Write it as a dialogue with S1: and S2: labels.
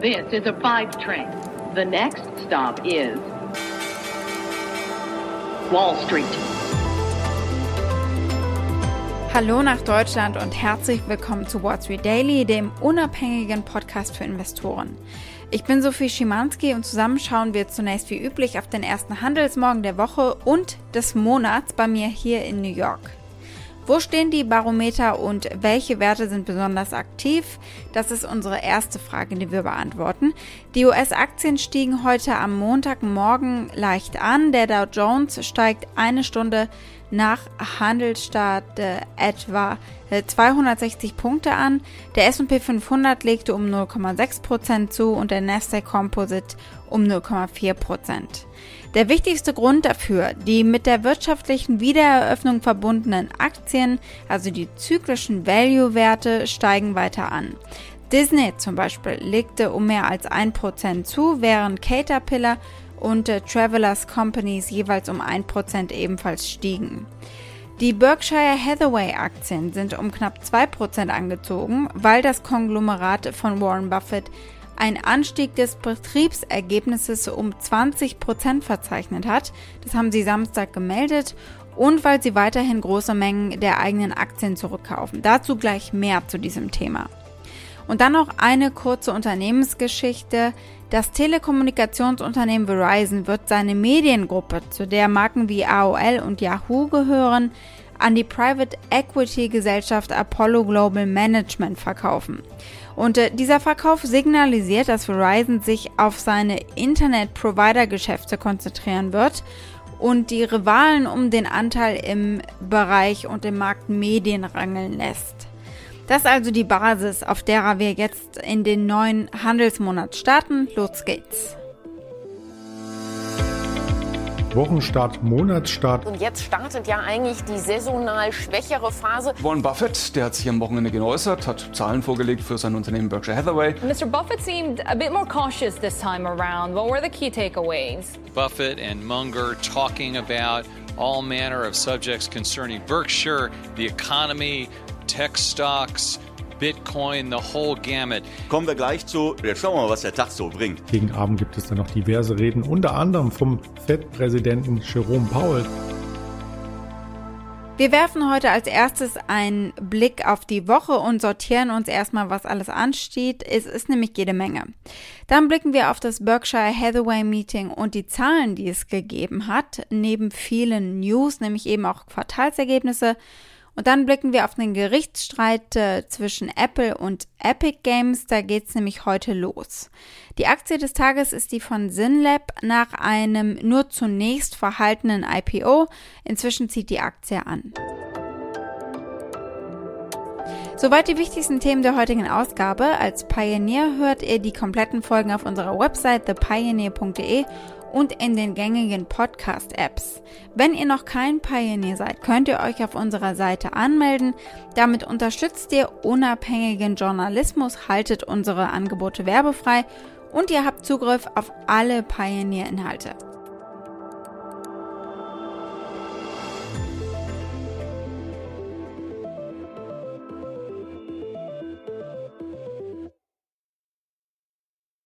S1: This is a five train. The next stop is Wall Street.
S2: Hallo nach Deutschland und herzlich willkommen zu Wall Street Daily, dem unabhängigen Podcast für Investoren. Ich bin Sophie Schimanski und zusammen schauen wir zunächst wie üblich auf den ersten Handelsmorgen der Woche und des Monats bei mir hier in New York. Wo stehen die Barometer und welche Werte sind besonders aktiv? Das ist unsere erste Frage, die wir beantworten. Die US-Aktien stiegen heute am Montagmorgen leicht an. Der Dow Jones steigt eine Stunde nach Handelsstart äh, etwa 260 Punkte an. Der S&P 500 legte um 0,6% zu und der Nasdaq Composite um 0,4%. Der wichtigste Grund dafür, die mit der wirtschaftlichen Wiedereröffnung verbundenen Aktien, also die zyklischen Value-Werte, steigen weiter an. Disney zum Beispiel legte um mehr als 1% zu, während Caterpillar und äh, Travelers Companies jeweils um 1% ebenfalls stiegen. Die Berkshire Hathaway Aktien sind um knapp 2% angezogen, weil das Konglomerat von Warren Buffett einen Anstieg des Betriebsergebnisses um 20% verzeichnet hat. Das haben sie Samstag gemeldet und weil sie weiterhin große Mengen der eigenen Aktien zurückkaufen. Dazu gleich mehr zu diesem Thema. Und dann noch eine kurze Unternehmensgeschichte. Das Telekommunikationsunternehmen Verizon wird seine Mediengruppe, zu der Marken wie AOL und Yahoo gehören, an die Private Equity Gesellschaft Apollo Global Management verkaufen. Und äh, dieser Verkauf signalisiert, dass Verizon sich auf seine Internet-Provider-Geschäfte konzentrieren wird und die Rivalen um den Anteil im Bereich und im Markt Medien rangeln lässt. Das ist also die Basis, auf derer wir jetzt in den neuen Handelsmonat starten. Los geht's.
S3: Wochenstart, Monatsstart.
S4: Und jetzt startet ja eigentlich die saisonal schwächere Phase.
S5: Warren Buffett, der hat sich am Wochenende geäußert, hat Zahlen vorgelegt für sein Unternehmen Berkshire Hathaway.
S6: Mr. Buffett seemed a bit more cautious this time around. What were the key takeaways?
S7: Buffett and Munger talking about all manner of subjects concerning Berkshire, the economy, tech stocks, Bitcoin, the whole gamut.
S8: Kommen wir gleich zu. Jetzt schauen wir mal, was der Tag so bringt.
S3: Gegen Abend gibt es dann noch diverse Reden, unter anderem vom FED-Präsidenten Jerome Powell.
S2: Wir werfen heute als erstes einen Blick auf die Woche und sortieren uns erstmal, was alles ansteht. Es ist nämlich jede Menge. Dann blicken wir auf das Berkshire Hathaway Meeting und die Zahlen, die es gegeben hat, neben vielen News, nämlich eben auch Quartalsergebnisse und dann blicken wir auf den Gerichtsstreit äh, zwischen Apple und Epic Games. Da geht es nämlich heute los. Die Aktie des Tages ist die von Synlab nach einem nur zunächst verhaltenen IPO. Inzwischen zieht die Aktie an. Soweit die wichtigsten Themen der heutigen Ausgabe. Als Pioneer hört ihr die kompletten Folgen auf unserer Website thepioneer.de und in den gängigen Podcast-Apps. Wenn ihr noch kein Pioneer seid, könnt ihr euch auf unserer Seite anmelden. Damit unterstützt ihr unabhängigen Journalismus, haltet unsere Angebote werbefrei und ihr habt Zugriff auf alle Pioneer-Inhalte.